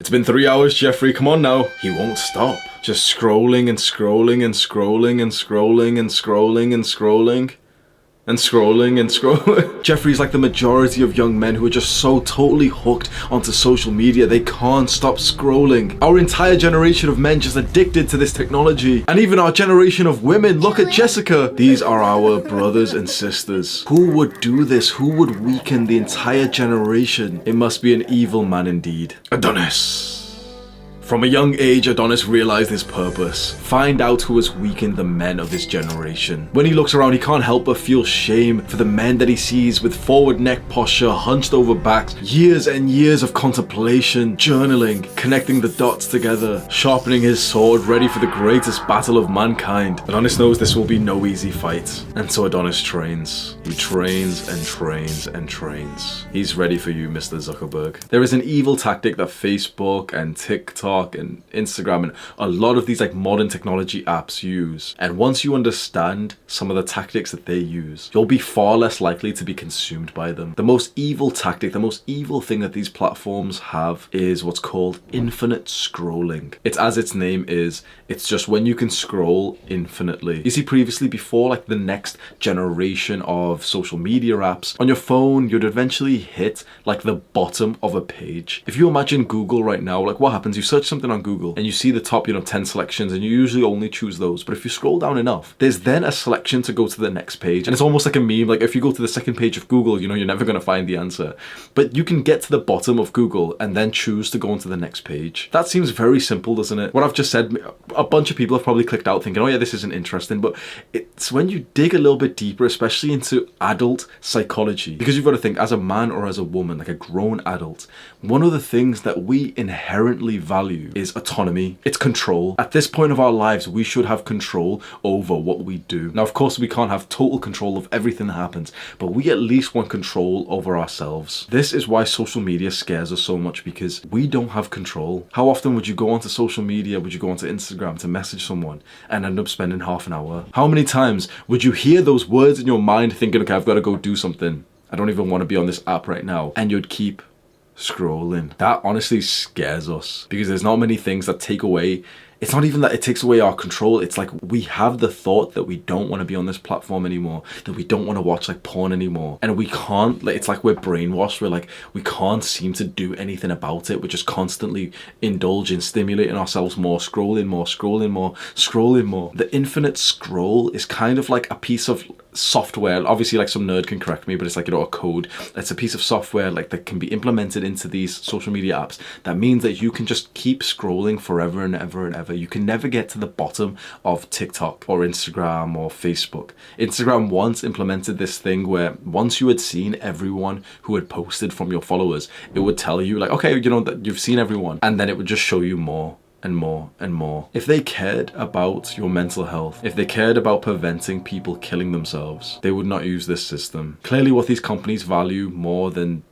It's been three hours, Jeffrey. Come on now. He won't stop. Just scrolling and scrolling and scrolling and scrolling and scrolling and scrolling and scrolling and scrolling. And scrolling. Jeffrey's like the majority of young men who are just so totally hooked onto social media they can't stop scrolling. Our entire generation of men just addicted to this technology. And even our generation of women, look at Jessica. These are our brothers and sisters. Who would do this? Who would weaken the entire generation? It must be an evil man indeed. Adonis. From a young age, Adonis realized his purpose find out who has weakened the men of his generation. When he looks around, he can't help but feel shame for the men that he sees with forward neck posture, hunched over backs, years and years of contemplation, journaling, connecting the dots together, sharpening his sword, ready for the greatest battle of mankind. Adonis knows this will be no easy fight, and so Adonis trains. He trains and trains and trains. He's ready for you, Mr. Zuckerberg. There is an evil tactic that Facebook and TikTok TikTok and Instagram and a lot of these like modern technology apps use. And once you understand some of the tactics that they use, you'll be far less likely to be consumed by them. The most evil tactic, the most evil thing that these platforms have is what's called infinite scrolling. It's as its name is, it's just when you can scroll infinitely. You see, previously, before like the next generation of social media apps, on your phone, you'd eventually hit like the bottom of a page. If you imagine Google right now, like what happens? You search something on Google and you see the top, you know, 10 selections and you usually only choose those. But if you scroll down enough, there's then a selection to go to the next page. And it's almost like a meme. Like if you go to the second page of Google, you know, you're never going to find the answer. But you can get to the bottom of Google and then choose to go onto the next page. That seems very simple, doesn't it? What I've just said, a bunch of people have probably clicked out thinking, oh yeah, this isn't interesting. But it's when you dig a little bit deeper, especially into adult psychology, because you've got to think as a man or as a woman, like a grown adult, one of the things that we inherently value is autonomy, it's control. At this point of our lives, we should have control over what we do. Now, of course, we can't have total control of everything that happens, but we at least want control over ourselves. This is why social media scares us so much because we don't have control. How often would you go onto social media, would you go onto Instagram to message someone and end up spending half an hour? How many times would you hear those words in your mind thinking, okay, I've got to go do something? I don't even want to be on this app right now. And you'd keep scrolling. That honestly scares us because there's not many things that take away it's not even that it takes away our control. It's like we have the thought that we don't want to be on this platform anymore, that we don't want to watch like porn anymore. And we can't, like, it's like we're brainwashed. We're like, we can't seem to do anything about it. We're just constantly indulging, stimulating ourselves more, scrolling more, scrolling more, scrolling more. The infinite scroll is kind of like a piece of software obviously like some nerd can correct me but it's like you know a code it's a piece of software like that can be implemented into these social media apps that means that you can just keep scrolling forever and ever and ever you can never get to the bottom of TikTok or Instagram or Facebook. Instagram once implemented this thing where once you had seen everyone who had posted from your followers, it would tell you, like, okay, you know, that you've seen everyone. And then it would just show you more and more and more. If they cared about your mental health, if they cared about preventing people killing themselves, they would not use this system. Clearly, what these companies value more than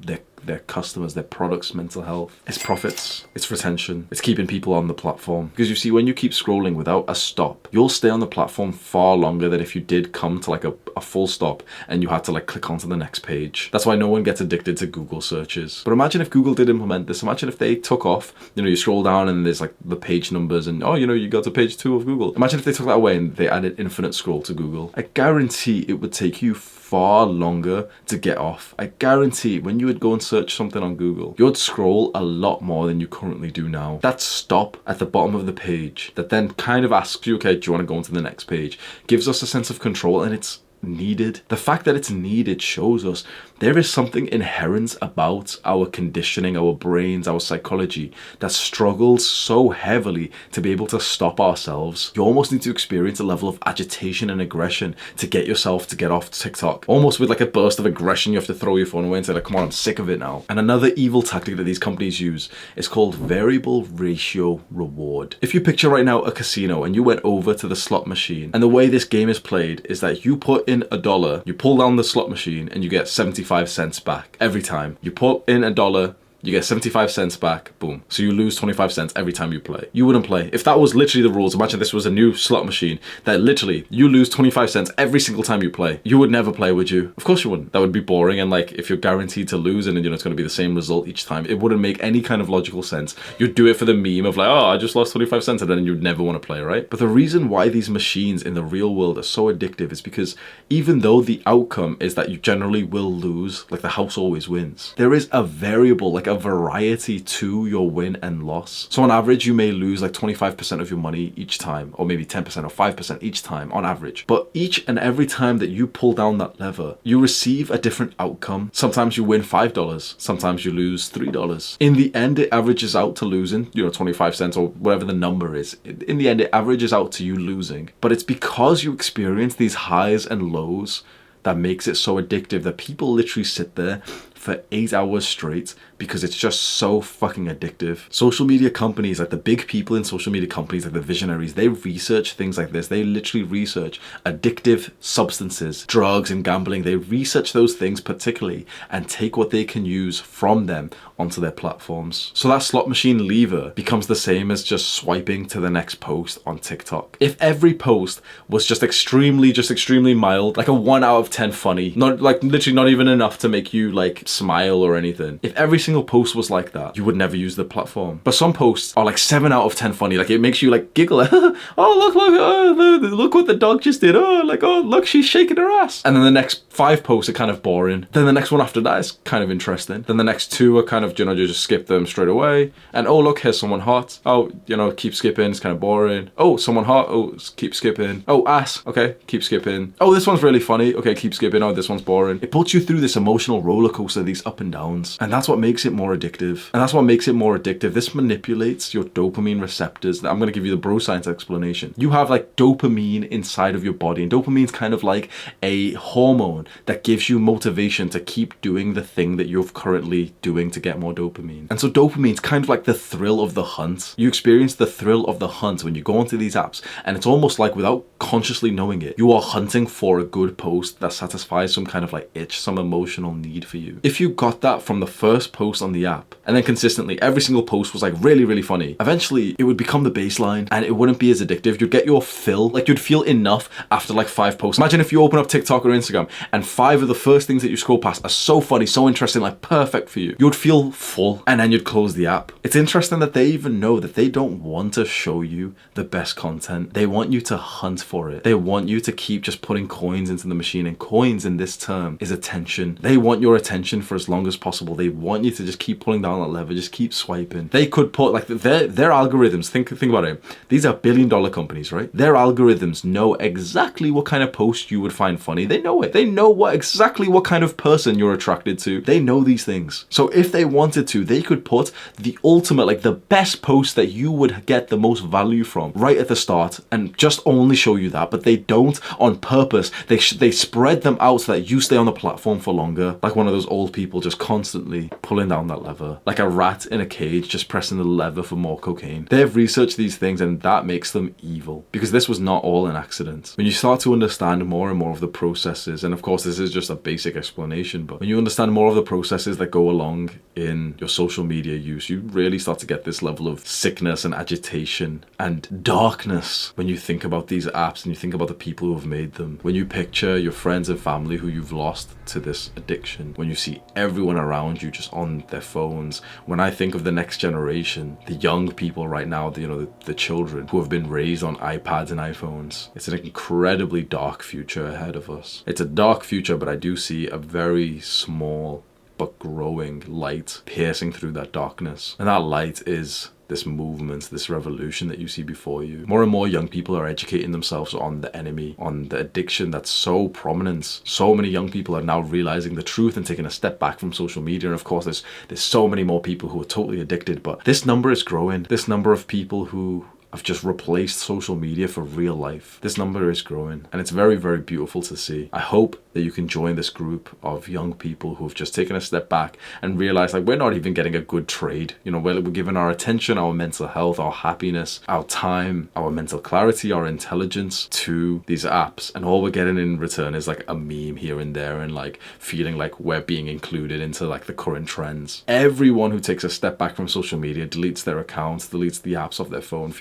their their customers, their products, mental health. It's profits, it's retention, it's keeping people on the platform. Because you see, when you keep scrolling without a stop, you'll stay on the platform far longer than if you did come to like a, a full stop and you had to like click onto the next page. That's why no one gets addicted to Google searches. But imagine if Google did implement this. Imagine if they took off, you know, you scroll down and there's like the page numbers and oh, you know, you got to page two of Google. Imagine if they took that away and they added infinite scroll to Google. I guarantee it would take you far longer to get off. I guarantee when you would go and search something on Google, you'd scroll a lot more than you currently do now. That stop at the bottom of the page that then kind of asks you, okay, do you want to go on to the next page, gives us a sense of control and it's needed. The fact that it's needed shows us there is something inherent about our conditioning, our brains, our psychology that struggles so heavily to be able to stop ourselves. You almost need to experience a level of agitation and aggression to get yourself to get off TikTok. Almost with like a burst of aggression, you have to throw your phone away and say, like, come on, I'm sick of it now. And another evil tactic that these companies use is called variable ratio reward. If you picture right now a casino and you went over to the slot machine, and the way this game is played is that you in a dollar, you pull down the slot machine, and you get 75 cents back every time. You put in a dollar, You get 75 cents back, boom. So you lose 25 cents every time you play. You wouldn't play. If that was literally the rules, imagine this was a new slot machine that literally you lose 25 cents every single time you play. You would never play, would you? Of course you wouldn't. That would be boring and like if you're guaranteed to lose and you know it's going to be the same result each time, it wouldn't make any kind of logical sense. You'd do it for the meme of like, oh, I just lost 25 cents and then you'd never want to play, right? But the reason why these machines in the real world are so addictive is because even though the outcome is that you generally will lose, like the house always wins, there is a variable, like a variety to your win and loss. So on average, you may lose like 25% of your money each time, or maybe 10% or 5% each time on average. But each and every time that you pull down that lever, you receive a different outcome. Sometimes you win $5, sometimes you lose $3. In the end, it averages out to losing, you know, 25 cents or whatever the number is. In the end, it averages out to you losing. But it's because you experience these highs and lows that makes it so addictive that people literally sit there for eight hours straight because it's just so fucking addictive. Social media companies, like the big people in social media companies, like the visionaries, they research things like this. They literally research addictive substances, drugs, and gambling. They research those things particularly and take what they can use from them onto their platforms. So that slot machine lever becomes the same as just swiping to the next post on TikTok. If every post was just extremely, just extremely mild, like a one out of 10 funny, not like literally not even enough to make you like smile or anything. If every single post was like that, you would never use the platform. But some posts are like 7 out of 10 funny. Like it makes you like giggle. oh, look, look, oh, look what the dog just did. Oh, like, oh, look, she's shaking her ass. And then the next five posts are kind of boring. Then the next one after that is kind of interesting. Then the next two are kind of, you know, you just skip them straight away. And oh, look, here's someone hot. Oh, you know, keep skipping. It's kind of boring. Oh, someone hot. Oh, keep skipping. Oh, ass. Okay, keep skipping. Oh, this one's really funny. Okay, keep skipping. Oh, this one's boring. It puts you through this emotional roller coaster, these up and downs. And that's what makes it more addictive. And that's what makes it more addictive. This manipulates your dopamine receptors. I'm going to give you the bro science explanation. You have like dopamine inside of your body, and dopamine's kind of like a hormone that gives you motivation to keep doing the thing that you're currently doing to get more dopamine. And so dopamine's kind of like the thrill of the hunt. You experience the thrill of the hunt when you go onto these apps, and it's almost like without consciously knowing it, you are hunting for a good post that satisfies some kind of like itch, some emotional need for you. If you got that from the first post on the app, and then consistently every single post was like really, really funny, eventually it would become the baseline and it wouldn't be as addictive. You'd get your fill, like you'd feel enough after like five posts. Imagine if you open up TikTok or Instagram and five of the first things that you scroll past are so funny, so interesting, like perfect for you. You'd feel full and then you'd close the app. It's interesting that they even know that they don't want to show you the best content. They want you to hunt for it. They want you to keep just putting coins into the machine and coins in this term is attention. They want your attention for as long as possible. They want you to just keep pulling down that lever, just keep swiping. They could put like their their algorithms, think think about it. These are billion dollar companies, right? Their algorithms know exactly what kind of post you would find funny. They know it. They know what exactly what kind of person you're attracted to. They know these things. So if they wanted to, they could put the ultimate, like the best post that you would get the most value from right at the start and just only show you that. But they don't on purpose. They sh- they spread them out so that you stay on the platform for longer, like one of those old people just constantly pulling down that lever, like a rat in a cage just pressing the lever for more cocaine. They've researched these things and that makes them evil because this was not all an accident. When you start to understand more and more of the processes, and of course this is just a basic explanation, but when you understand more of the processes that go along in your social media use, you really start to get this level of sickness and agitation and darkness when you think about these apps and you think about the people who have made them. When you picture your friends and family who you've lost to this addiction, when you see everyone around you just on their phones, when I think of the next generation, the young people right now, the, you know, the, the children who have been raised on iPads and iPhones, it's an incredibly dark future ahead of us. It's a dark future, but I do see a very small but growing light piercing through that darkness. And that light is this movement, this revolution that you see before you. More and more young people are educating themselves on the enemy, on the addiction that's so prominent. So many young people are now realizing the truth and taking a step back from social media. And of course, there's there's so many more people who are totally addicted, but this number is growing. This number of people who have just replaced social media for real life. This number is growing and it's very, very beautiful to see. I hope that you can join this group of young people who've just taken a step back and realized like we're not even getting a good trade. You know, we're, we're giving our attention, our mental health, our happiness, our time, our mental clarity, our intelligence to these apps. And all we're getting in return is like a meme here and there and like feeling like we're being included into like the current trends. Everyone who takes a step back from social media, deletes their accounts, deletes the apps off their phone,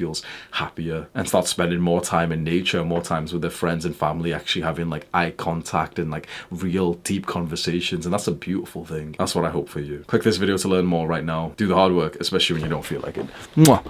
happier and starts spending more time in nature, more times with their friends and family, actually having like eye contact and like real deep conversations. And that's a beautiful thing. That's what I hope for you. Click this video to learn more right now. Do the hard work, especially when you don't feel like it. Mwah.